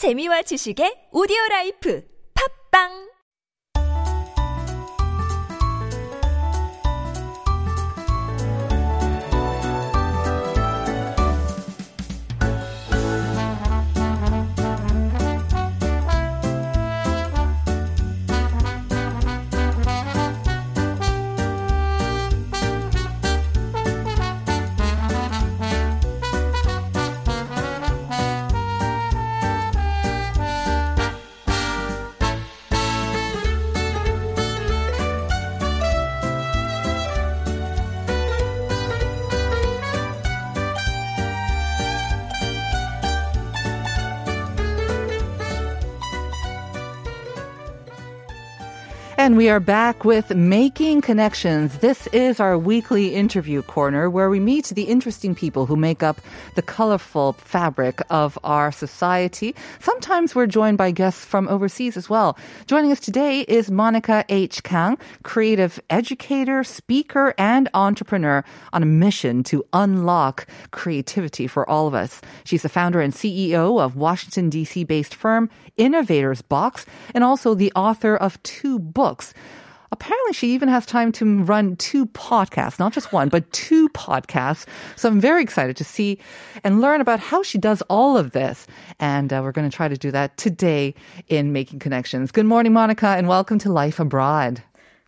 재미와 지식의 오디오 라이프. 팝빵 And we are back with Making Connections. This is our weekly interview corner where we meet the interesting people who make up the colorful fabric of our society. Sometimes we're joined by guests from overseas as well. Joining us today is Monica H. Kang, creative educator, speaker, and entrepreneur on a mission to unlock creativity for all of us. She's the founder and CEO of Washington, D.C. based firm Innovators Box and also the author of two books books. Apparently, she even has time to run two podcasts, not just one, but two podcasts. So I'm very excited to see and learn about how she does all of this. And uh, we're going to try to do that today in Making Connections. Good morning, Monica, and welcome to Life Abroad.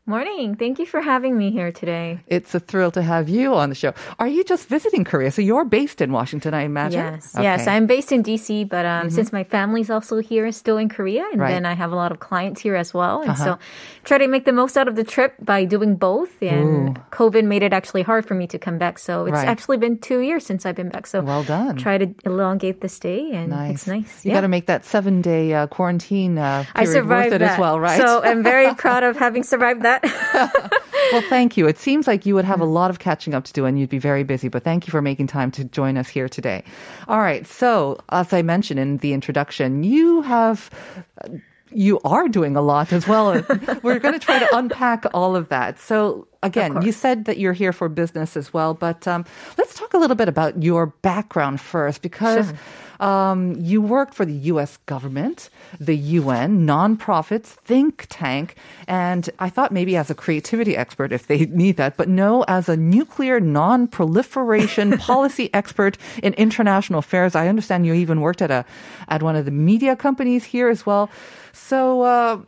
Morning. Thank you for having me here today. It's a thrill to have you on the show. Are you just visiting Korea? So you're based in Washington, I imagine? Yes. Okay. Yes. I'm based in DC, but um, mm-hmm. since my family's also here, still in Korea, and right. then I have a lot of clients here as well. And uh-huh. so try to make the most out of the trip by doing both. And Ooh. COVID made it actually hard for me to come back. So it's right. actually been two years since I've been back. So well done. Try to elongate the stay, and nice. it's nice. You yeah. got to make that seven day uh, quarantine uh, period I survived worth it that. as well, right? So I'm very proud of having survived that. well, thank you. It seems like you would have a lot of catching up to do and you'd be very busy, but thank you for making time to join us here today. All right. So, as I mentioned in the introduction, you have you are doing a lot as well. We're going to try to unpack all of that. So, again, you said that you're here for business as well, but um, let's talk a little bit about your background first because. Sure. Um, you worked for the U.S. government, the UN, nonprofits, think tank, and I thought maybe as a creativity expert if they need that, but no, as a nuclear non-proliferation policy expert in international affairs. I understand you even worked at a at one of the media companies here as well. So, uh,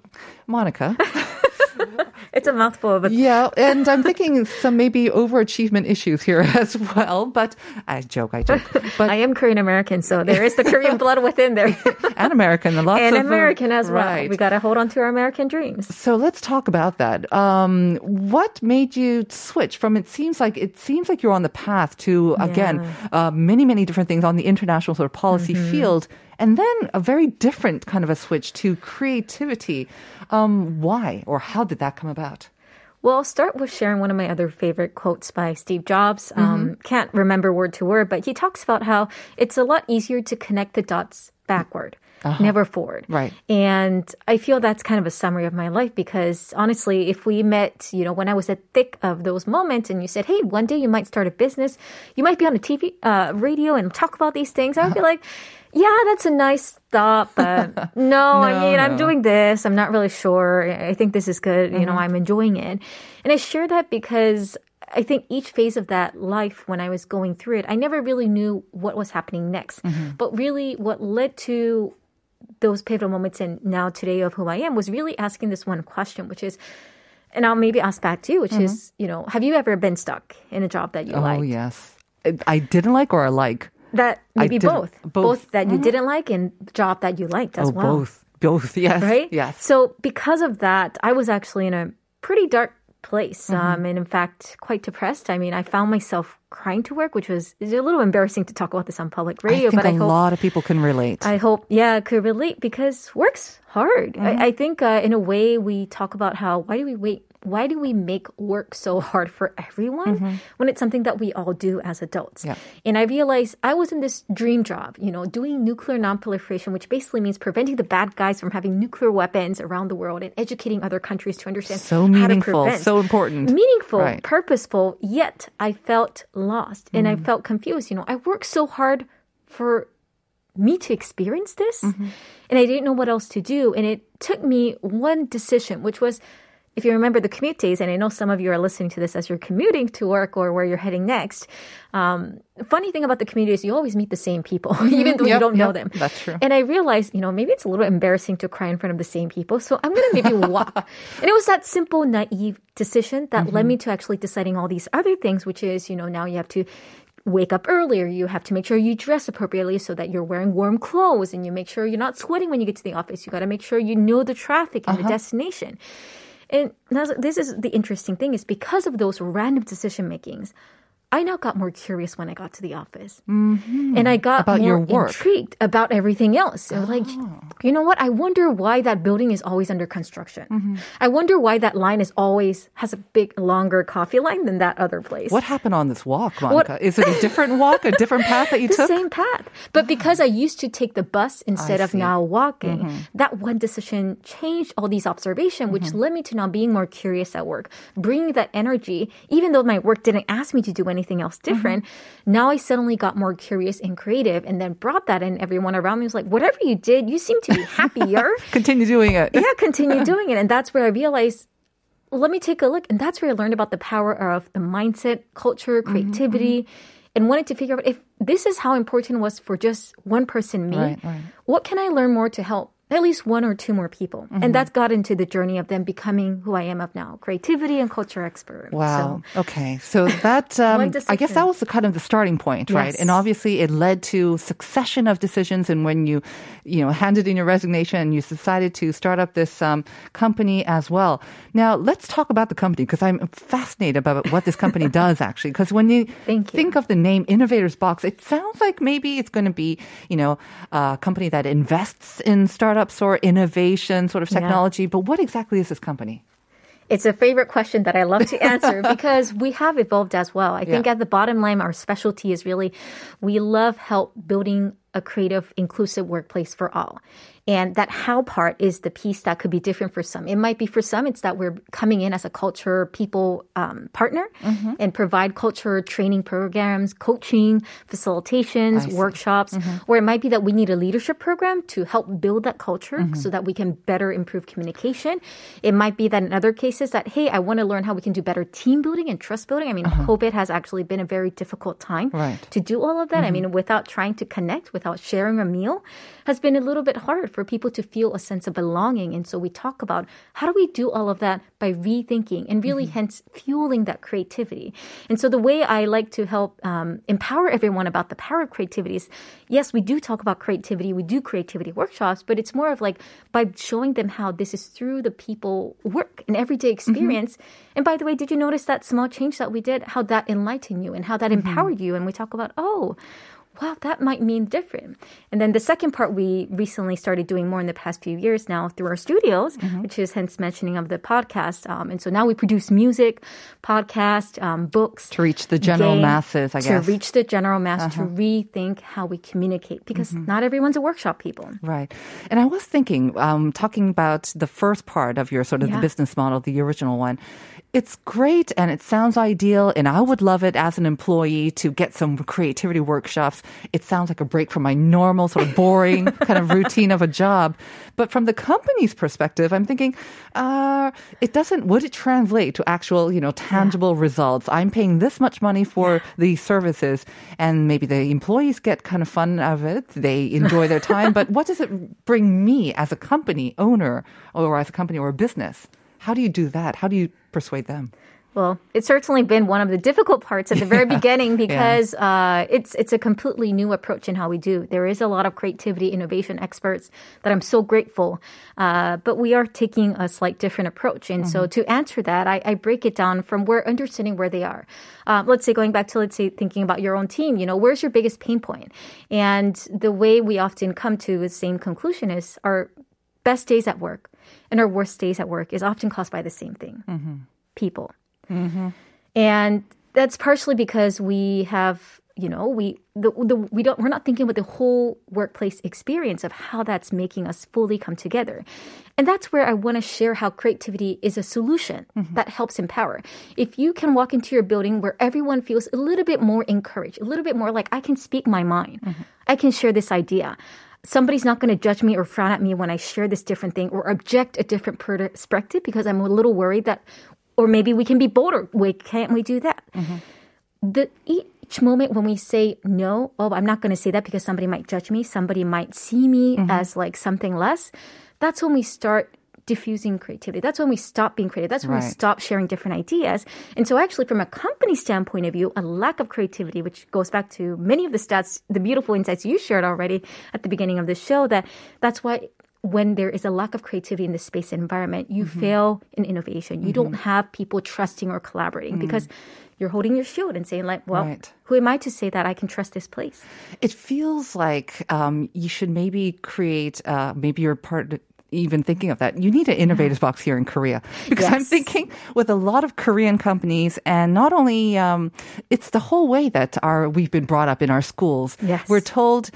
Monica. it's a mouthful, but yeah, and I'm thinking some maybe overachievement issues here as well. But I joke, I joke. But I am Korean American, so there is the Korean blood within there, and American, and lots and of American as well. Right. We got to hold on to our American dreams. So let's talk about that. Um, what made you switch from? It seems like it seems like you're on the path to again yeah. uh, many many different things on the international sort of policy mm-hmm. field and then a very different kind of a switch to creativity. Um, why or how did that come about? Well, I'll start with sharing one of my other favorite quotes by Steve Jobs. Um, mm-hmm. Can't remember word to word, but he talks about how it's a lot easier to connect the dots backward. Uh-huh. never forward. Right. And I feel that's kind of a summary of my life because honestly, if we met, you know, when I was at thick of those moments and you said, hey, one day you might start a business, you might be on a TV, uh, radio and talk about these things, I would be like, yeah, that's a nice thought, but no, no I mean, no. I'm doing this. I'm not really sure. I think this is good. Mm-hmm. You know, mm-hmm. I'm enjoying it. And I share that because I think each phase of that life, when I was going through it, I never really knew what was happening next. Mm-hmm. But really, what led to those pivotal moments and now today of who I am was really asking this one question, which is, and I'll maybe ask back too, which mm-hmm. is, you know, have you ever been stuck in a job that you like? Oh, yes. I didn't like or I like? That maybe both. both. both that you mm-hmm. didn't like and job that you liked as oh, well both both yes right yes so because of that i was actually in a pretty dark place mm-hmm. um, and in fact quite depressed i mean i found myself crying to work which was is a little embarrassing to talk about this on public radio I think but a I hope, a lot of people can relate i hope yeah could relate because work's hard mm-hmm. I, I, think uh, in a way we talk about how why do we wait why do we make work so hard for everyone mm-hmm. when it's something that we all do as adults? Yeah. And I realized I was in this dream job, you know, doing nuclear nonproliferation, which basically means preventing the bad guys from having nuclear weapons around the world and educating other countries to understand so meaningful, so important, meaningful, right. purposeful. Yet I felt lost and mm. I felt confused. You know, I worked so hard for me to experience this. And I didn't know what else to do. And it took me one decision, which was if you remember the commute days, and I know some of you are listening to this as you're commuting to work or where you're heading next. Um, funny thing about the commute is you always meet the same people, mm-hmm. even though you don't know them. that's true. And I realized, you know, maybe it's a little embarrassing to cry in front of the same people. So I'm going to maybe walk. and it was that simple, naive decision that led mm-hmm. me to actually deciding all these other things, which is, you know, now you have to wake up earlier. You have to make sure you dress appropriately so that you're wearing warm clothes and you make sure you're not sweating when you get to the office. You got to make sure you know the traffic and the uh-huh. destination. And this is the interesting thing is because of those random decision makings, I now got more curious when I got to the office. Mm-hmm. And I got About more intrigued about everything else. So like, oh. you know what? I wonder why that building is always under construction. Mm-hmm. I wonder why that line is always has a big, longer coffee line than that other place. What happened on this walk, Monica? Is it a different walk, a different path that you the took? same path. But because I used to take the bus instead of now walking, mm-hmm. that one decision changed all these observations, which led me to now being more curious at work, bringing that energy, even though my work didn't ask me to do anything else different. Now I suddenly got more curious and creative and then brought that in. Everyone around me was like, whatever you did, you seem to be happier. Continue doing it. yeah, continue doing it. And that's where I realized, let me take a look. And that's where I learned about the power of the mindset, culture, Mm-hmm, creativity, and wanted to figure out if this is how important it was for just one person, me, Right, right. what can I learn more to help? At least one or two more people. Mm-hmm. And that's got into the journey of them becoming who I am of now, creativity and culture expert. Wow. So, okay. So that um, I guess that was the kind of the starting point, right? And obviously it led to succession of decisions. And when you, you know, handed in your resignation and you decided to start up this um, company as well. Now let's talk about the company because I'm fascinated about what this company does actually. Because when you, Thank you. think of the name Innovators Box, it sounds like maybe it's going to be, you know, a company that invests in startups or innovation sort of Yeah. technology. But what exactly is this company? It's a favorite question that I love to answer because we have evolved as well. I think Yeah. at the bottom line, our specialty is really we love help building a creative, inclusive workplace for all. And that how part is the piece that could be different for some. It might be for some, it's that we're coming in as a culture people um, partner Mm-hmm. and provide culture training programs, coaching, facilitations, workshops. Or it might be that we need a leadership program to help build that culture Mm-hmm. so that we can better improve communication. It might be that in other cases that, hey, I want to learn how we can do better team building and trust building. I mean, COVID has actually been a very difficult time Right. to do all of that. I mean, without trying to connect, without sharing a meal, has been a little bit hard for people to feel a sense of belonging. And so we talk about how do we do all of that by rethinking and really mm-hmm. hence fueling that creativity. And so the way I like to help um, empower everyone about the power of creativity is, yes, we do talk about creativity, we do creativity workshops, but it's more of like by showing them how this is through the people work and everyday mm-hmm. experience. And by the way, did you notice that small change that we did, how that enlightened you and how that mm-hmm. empowered you? And we talk about, oh, wow, that might mean different. And then the second part we recently started doing more in the past few years now through our studios, which is hence mentioning of the podcast. Um, and so now we produce music, podcast, um, books. To reach the general game, masses, I guess. Uh-huh. reach the general mass, to rethink how we communicate because Mm-hmm. not everyone's a workshop people. Right. And I was thinking, um, talking about the first part of your sort of the business model, the original one. It's great and it sounds ideal, and I would love it as an employee to get some creativity workshops. It sounds like a break from my normal, sort of boring kind of routine of a job. But from the company's perspective, I'm thinking, uh, it doesn't, would it translate to actual, you know, tangible results? I'm paying this much money for these services, and maybe the employees get kind of fun out of it. They enjoy their time. but what does it bring me as a company owner or as a company or a business? How do you do that? How do you persuade them? Well, it's certainly been one of the difficult parts at the very beginning because uh, it's it's a completely new approach in how we do. There is a lot of creativity, innovation experts that I'm so grateful, uh, but we are taking a slight different approach. And so to answer that, I, I break it down from where understanding where they are. Uh, let's say going back to let's say thinking about your own team. You know, where's your biggest pain point? And the way we often come to the same conclusion is our best days at work and our worst days at work is often caused by the same thing people. Mm-hmm. And that's partially because we have you know we the, the we don't we're not thinking about the whole workplace experience of how that's making us fully come together. And that's where i want to share how creativity is a solution mm-hmm. that helps empower. If you can walk into your building where everyone feels a little bit more encouraged a little bit more like i can speak my mind. Mm-hmm. I can share this idea. Somebody's not going to judge me or frown at me when i share this different thing or object a different perspective because i'm a little worried that or maybe we can be bolder wait can't we do that mm-hmm. the each moment when we say no, oh, I'm not going to say that because somebody might judge me, somebody might see me mm-hmm. as like something less. That's when we start diffusing creativity. That's when we stop being creative. That's when we stop sharing different ideas. And so, actually, from a company standpoint of view, a lack of creativity, which goes back to many of the stats, the beautiful insights you shared already at the beginning of the show, that that's why when there is a lack of creativity in the space and environment, you Mm-hmm. fail in innovation. You don't have people trusting or collaborating because you're holding your shield and saying, like, well, Mm. Right. who am I to say that I can trust this place? It feels like um, you should maybe create, uh, maybe you're part, even thinking of that. You need an innovators box here in Korea because I'm thinking with a lot of Korean companies, and not only um, it's the whole way that our we've been brought up in our schools. Yes. We're told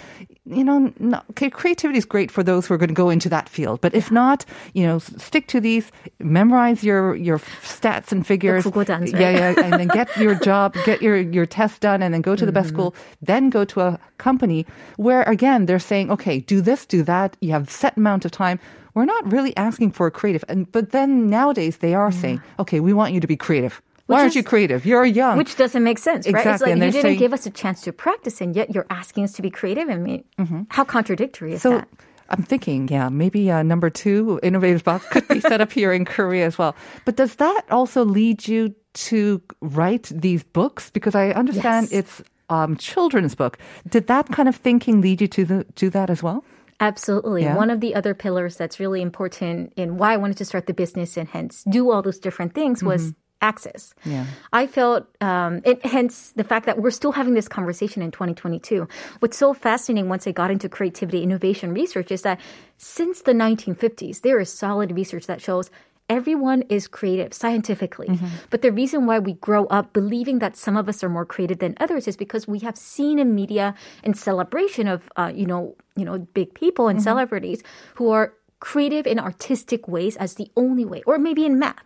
you know, creativity is great for those who are going to go into that field. But if not, you know, stick to these, memorize your your stats and figures. Dance, right? Yeah, yeah, and then get your job, get your your test done, and then go to the mm. best mm-hmm. school. Then go to a company where again they're saying, okay, do this, do that. You have set amount of time we're not really asking for a creative. And but then nowadays they are saying, okay, we want you to be creative. Why aren't you creative? You're young. Which doesn't make sense, right? It's Exactly, like and you didn't saying- give us a chance to practice, and yet you're asking us to be creative. I mean, how contradictory is So that? I'm thinking, yeah, maybe uh, number two, Innovators Box could be set up here in Korea as well. But does that also lead you to write these books? Because I understand Yes. it's um, children's book. Did that kind of thinking lead you to the, do that as well? Absolutely. Yeah. One of the other pillars that's really important in why I wanted to start the business and hence do all those different things was access. Yeah. I felt, um, it, hence the fact that we're still having this conversation in 2022. What's so fascinating once I got into creativity innovation research is that since the 1950s, there is solid research that shows everyone is creative scientifically. But the reason why we grow up believing that some of us are more creative than others is because we have seen in media and celebration of, uh, you know, you know, big people and celebrities who are creative in artistic ways as the only way, or maybe in math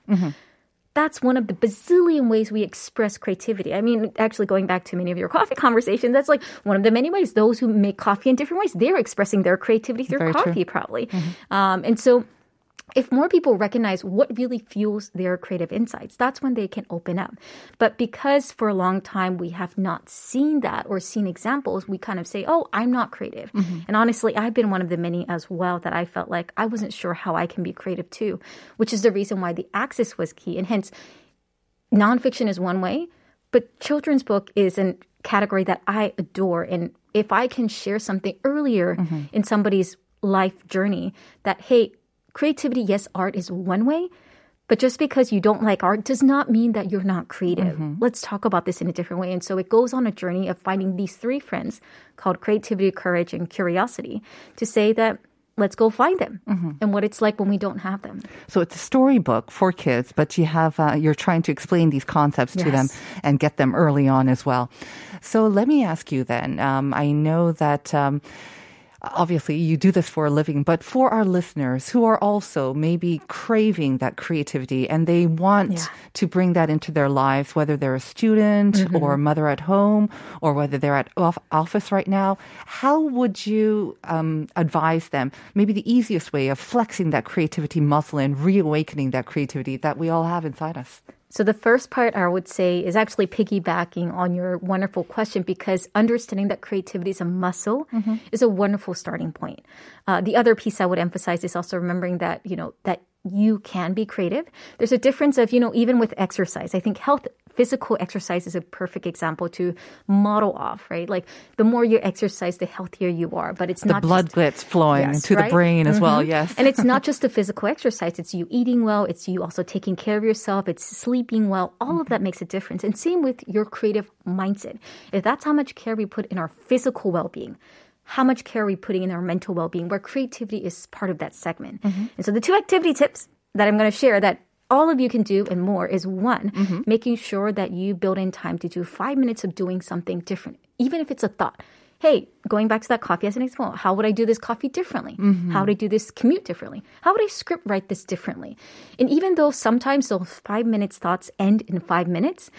that's one of the bazillion ways we express creativity. I mean, actually, going back to many of your coffee conversations, that's like one of the many ways. Those who make coffee in different ways, they're expressing their creativity through Very true. coffee, probably. Um, and so, if more people recognize what really fuels their creative insights, that's when they can open up. But because for a long time we have not seen that or seen examples, we kind of say, oh, I'm not creative. Mm-hmm. And honestly, I've been one of the many as well that I felt like I wasn't sure how I can be creative too, which is the reason why the access was key. And hence, nonfiction is one way, but children's book is a category that I adore. And if I can share something earlier mm-hmm. in somebody's life journey that, hey, creativity, yes, art is one way, but just because you don't like art does not mean that you're not creative. Let's talk about this in a different way. And so it goes on a journey of finding these three friends called creativity, courage, and curiosity to say that let's go find them and what it's like when we don't have them. So it's a storybook for kids, but you have uh, you're trying to explain these concepts to them and get them early on as well. So let me ask you then. Um, I know that. Um, Obviously, you do this for a living, but for our listeners who are also maybe craving that creativity and they want Yeah. to bring that into their lives, whether they're a student or a mother at home or whether they're at off- office right now, how would you um, advise them? Maybe the easiest way of flexing that creativity muscle and reawakening that creativity that we all have inside us. So the first part I would say is actually piggybacking on your wonderful question because understanding that creativity is a muscle is a wonderful starting point. Uh, the other piece I would emphasize is also remembering that you know that you can be creative. There's a difference of you know even with exercise. I think health physical exercise is a perfect example to model off, right? Like the more you exercise, the healthier you are. But it's not The not blood just, gets flowing Yes, to the right? brain as well, Mhm. yes. And it's not just the physical exercise, it's you eating well, it's you also taking care of yourself, it's sleeping well. All of that makes a difference. And same with your creative mindset. If that's how much care we put in our physical well being, how much care are we putting in our mental well being, where creativity is part of that segment. Mm-hmm. And so the two activity tips that I'm going to share that all of you can do and more is one, mm-hmm. making sure that you build in time to do five minutes of doing something different, even if it's a thought. Hey, going back to that coffee as an example, how would I do this coffee differently? Mm-hmm. How would I do this commute differently? How would I script write this differently? And even though sometimes those five minutes thoughts end in five minutes,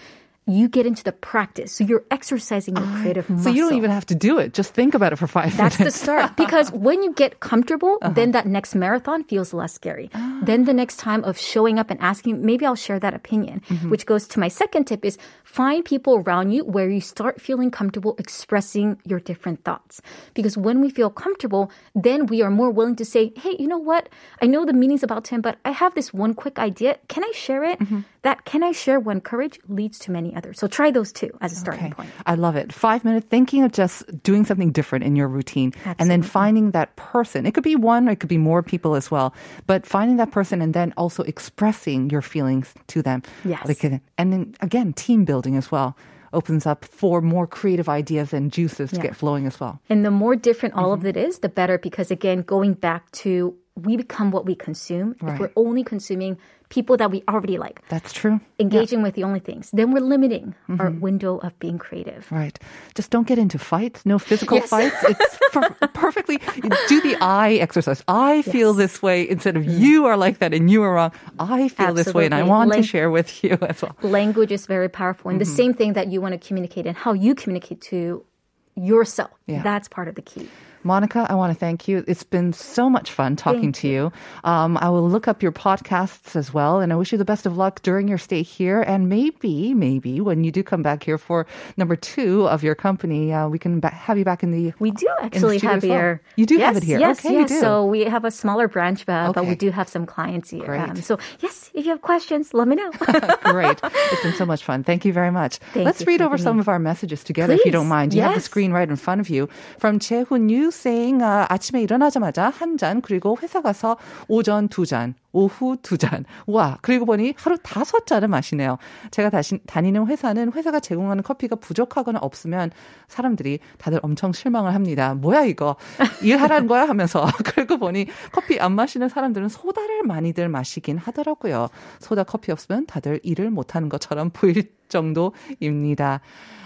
you get into the practice. So you're exercising your creative muscle. So you don't even have to do it. Just think about it for five That's the start. Because when you get comfortable, Uh-huh. then that next marathon feels less scary. Then the next time of showing up and asking, maybe I'll share that opinion, Mm-hmm. which goes to my second tip is find people around you where you start feeling comfortable expressing your different thoughts. Because when we feel comfortable, then we are more willing to say, hey, you know what? I know the meaning's about 10, but I have this one quick idea. Can I share it? Mm-hmm. That can I share one courage leads to many others. So try those two as a starting Okay. point. I love it. Five minute thinking of just doing something different in your routine and then finding that person. It could be one, it could be more people as well, but finding that person and then also expressing your feelings to them. Yes. Like, and then again, team building as well opens up for more creative ideas and juices to get flowing as well. And the more different all Mm-hmm. of it is, the better. Because again, going back to we become what we consume. Right. If we're only consuming people that we already like, That's true. engaging with the only things, then we're limiting our Mm-hmm. window of being creative. Right. Just don't get into fights. No physical Yes. fights. It's per- perfectly. Do the I exercise. I feel this way instead of you are like that and you are wrong. I feel this way and I Absolutely. want to share with you as well. Language is very powerful. And the Mm-hmm. same thing that you want to communicate and how you communicate to yourself. Yeah. That's part of the key. Monica, I want to thank you. It's been so much fun talking Thank to you. Um, I will look up your podcasts as well, and I wish you the best of luck during your stay here. And maybe, maybe when you do come back here for number two of your company, uh, we can ba- have you back in the. We do actually have as well. here. You do yes, have it here. Yes, Okay, you yes. do. So we have a smaller branch, but, but we do have some clients here. Um, so yes, if you have questions, let me know. Great. It's been so much fun. Thank you very much. Thank Let's you read over some of our messages together if you don't mind. You have the screen right in front of you. From Chehun Yu saying, uh, 아침에 일어나자마자 한 잔, 그리고 회사 가서 오전 두 잔, 오후 두 잔. 와, 그리고 보니 하루 다섯 잔을 마시네요. 제가 다시, 다니는 회사는 회사가 제공하는 커피가 부족하거나 없으면 사람들이 다들 엄청 실망을 합니다. 뭐야 이거? 일하라는 거야? 하면서. 그리고 보니 커피 안 마시는 사람들은 소다를 많이들 마시긴 하더라고요. 소다 커피 없으면 다들 일을 못 하는 것처럼 보일 정도입니다.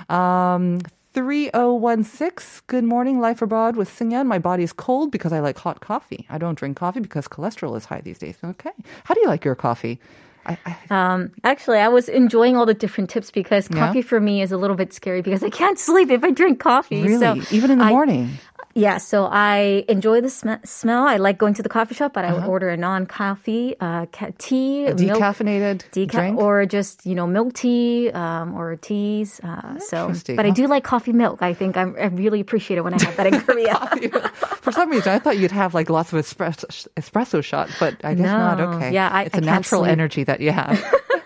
Um, 3016, good morning, life abroad with Singyan. My body is cold because I like hot coffee. I don't drink coffee because cholesterol is high these days. Okay. How do you like your coffee? I, I, Um, actually, I was enjoying all the different tips because Yeah? coffee for me is a little bit scary because I can't sleep if I drink coffee. really? So Even in the I- morning? Yeah, so I enjoy the sm- smell. I like going to the coffee shop, but I Uh-huh. would order a non-coffee uh, ca- tea, A milk, decaffeinated deca- drink? or just you know milk tea um, or teas. Uh, so, but I do like coffee milk. I think I'm, I really appreciate it when I have that in Korea. For some reason, I thought you'd have like lots of espresso, espresso shots, but I guess not. Okay. Yeah, I- it's a I can't natural sleep. energy that you have.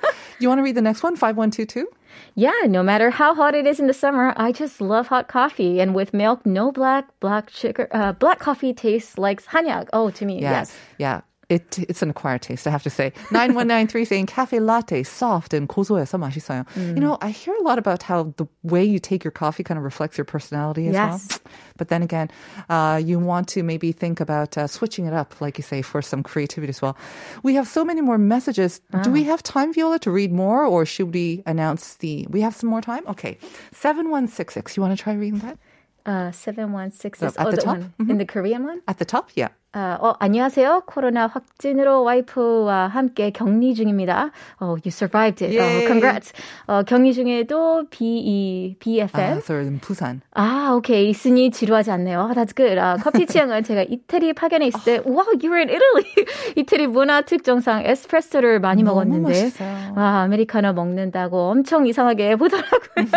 you want to read the next one? 5122? Yeah, no matter how hot it is in the summer, I just love hot coffee. And with milk, no black, black sugar, uh, black coffee tastes like hanyak. Oh, to me, Yeah. yes. Yeah. It, it's an acquired taste, I have to say. 9193 saying cafe latte, soft and 고소해서 맛있어요. Mm. You know, I hear a lot about how the way you take your coffee kind of reflects your personality as Yes. well. But then again, uh, you want to maybe think about uh, switching it up, like you say, for some creativity as well. We have so many more messages. Do Ah. we have time, Viola, to read more, or should we announce the? We have some more time. Okay, seven one six six. You want to try reading that Uh, 716 is At oh, the the top? Mm-hmm. one. In the Korean one? at the top? Yeah. 아, 어, 안녕하세요. 코로나 확진으로 와이프와 함께 격리 중입니다. Oh, you survived it. Yay. Oh, congrats. 어, 격리 중에도 B2, BFM. Uh, so in Busan. 아, 오케이. 있으니 지루하지 않네요. Oh, that's good. 아, 커피 취향은 제가 이태리 파견에 있을 때, wow, you were in Italy. 이태리 문화 특정상 에스프레소를 많이 먹었는데, 맛있어요. 와, 아메리카노 먹는다고 엄청 이상하게 보더라고요.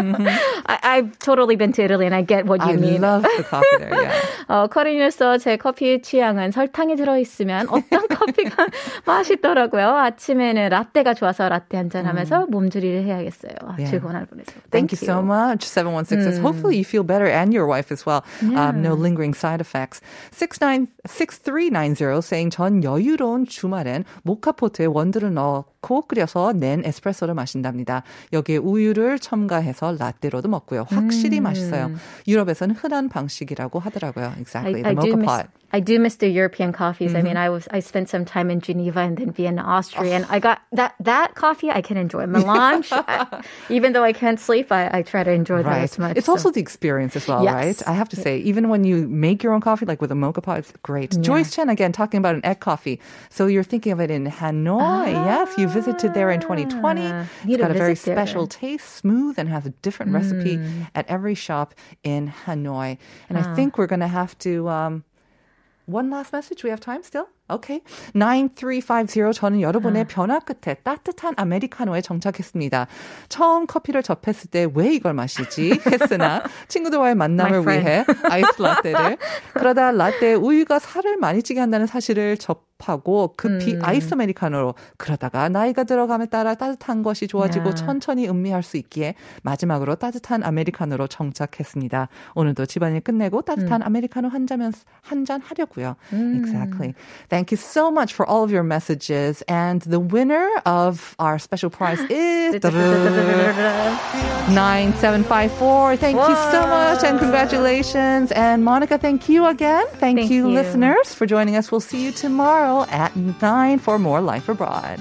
I, I've totally been to Italy and I get what you I mean. love the coffee there. Yeah. 어, 커리뉴스 제 커피 취향은 설탕이 들어있으면 어떤 커피가 맛있더라고요. 아침에는 라떼가 좋아서 라떼 한잔 하면서 몸조리를 해야겠어요. 아, Yeah. 즐거운 하루 보내세요. Thank you so much. 7166. Hopefully you feel better and your wife as well. Um, no lingering side effects. 696390 saying 전 여유로운 주말엔 모카포트에 원두를 넣고 끓여서 낸 에스프레소를 마신답니다. 여기에 우유를 첨가해서 라떼로도 먹고요. 확실히 맛있어요. 유럽에서는 흔한 방식이라고 하더라고요. I, Exactly. I the do mocha miss, pot. I do miss the European coffees. I Mm-hmm. mean, I was I spent some time in Geneva and then Vienna, Austria, and I got that that coffee I can enjoy. Melange, I- even though I can't sleep, I, I try to enjoy that as much. It's so. also the experience as well, Yes. right? I have to say, even when you make your own coffee, like with a mocha pot, it's great. Joyce Chen, again, talking about an egg coffee. So you're thinking of it in Hanoi. yes, you visited there in 2020. Ah, It's got a very there. special taste, smooth, and has a different recipe at every shop in Hanoi. And I think we're going to have to. Um, one last message. We have time still? Okay. 9350 저는 여러분의 변화 끝에 따뜻한 아메리카노에 정착했습니다. 처음 커피를 접했을 때 왜 이걸 마시지? 했으나 친구들과의 만남을. 위해 아이스 라떼를 그러다 라떼에 우유가 살을 많이 찌게 한다는 사실을 접하고 급히 아이스 아메리카노로 그러다가 나이가 들어감에 따라 따뜻한 것이 좋아지고 야. 천천히 음미할 수 있기에 마지막으로 따뜻한 아메리카노로 정착했습니다. 오늘도 집안일 끝내고 따뜻한 아메리카노 한 잔 한 잔 하려고요. Exactly. Thank you so much for all of your messages. And the winner of our special prize is 9754. Thank you so much and congratulations. And Monica, thank you again. Thank, Thank you, you. listeners, for joining us. We'll see you tomorrow at 9 for more Life Abroad.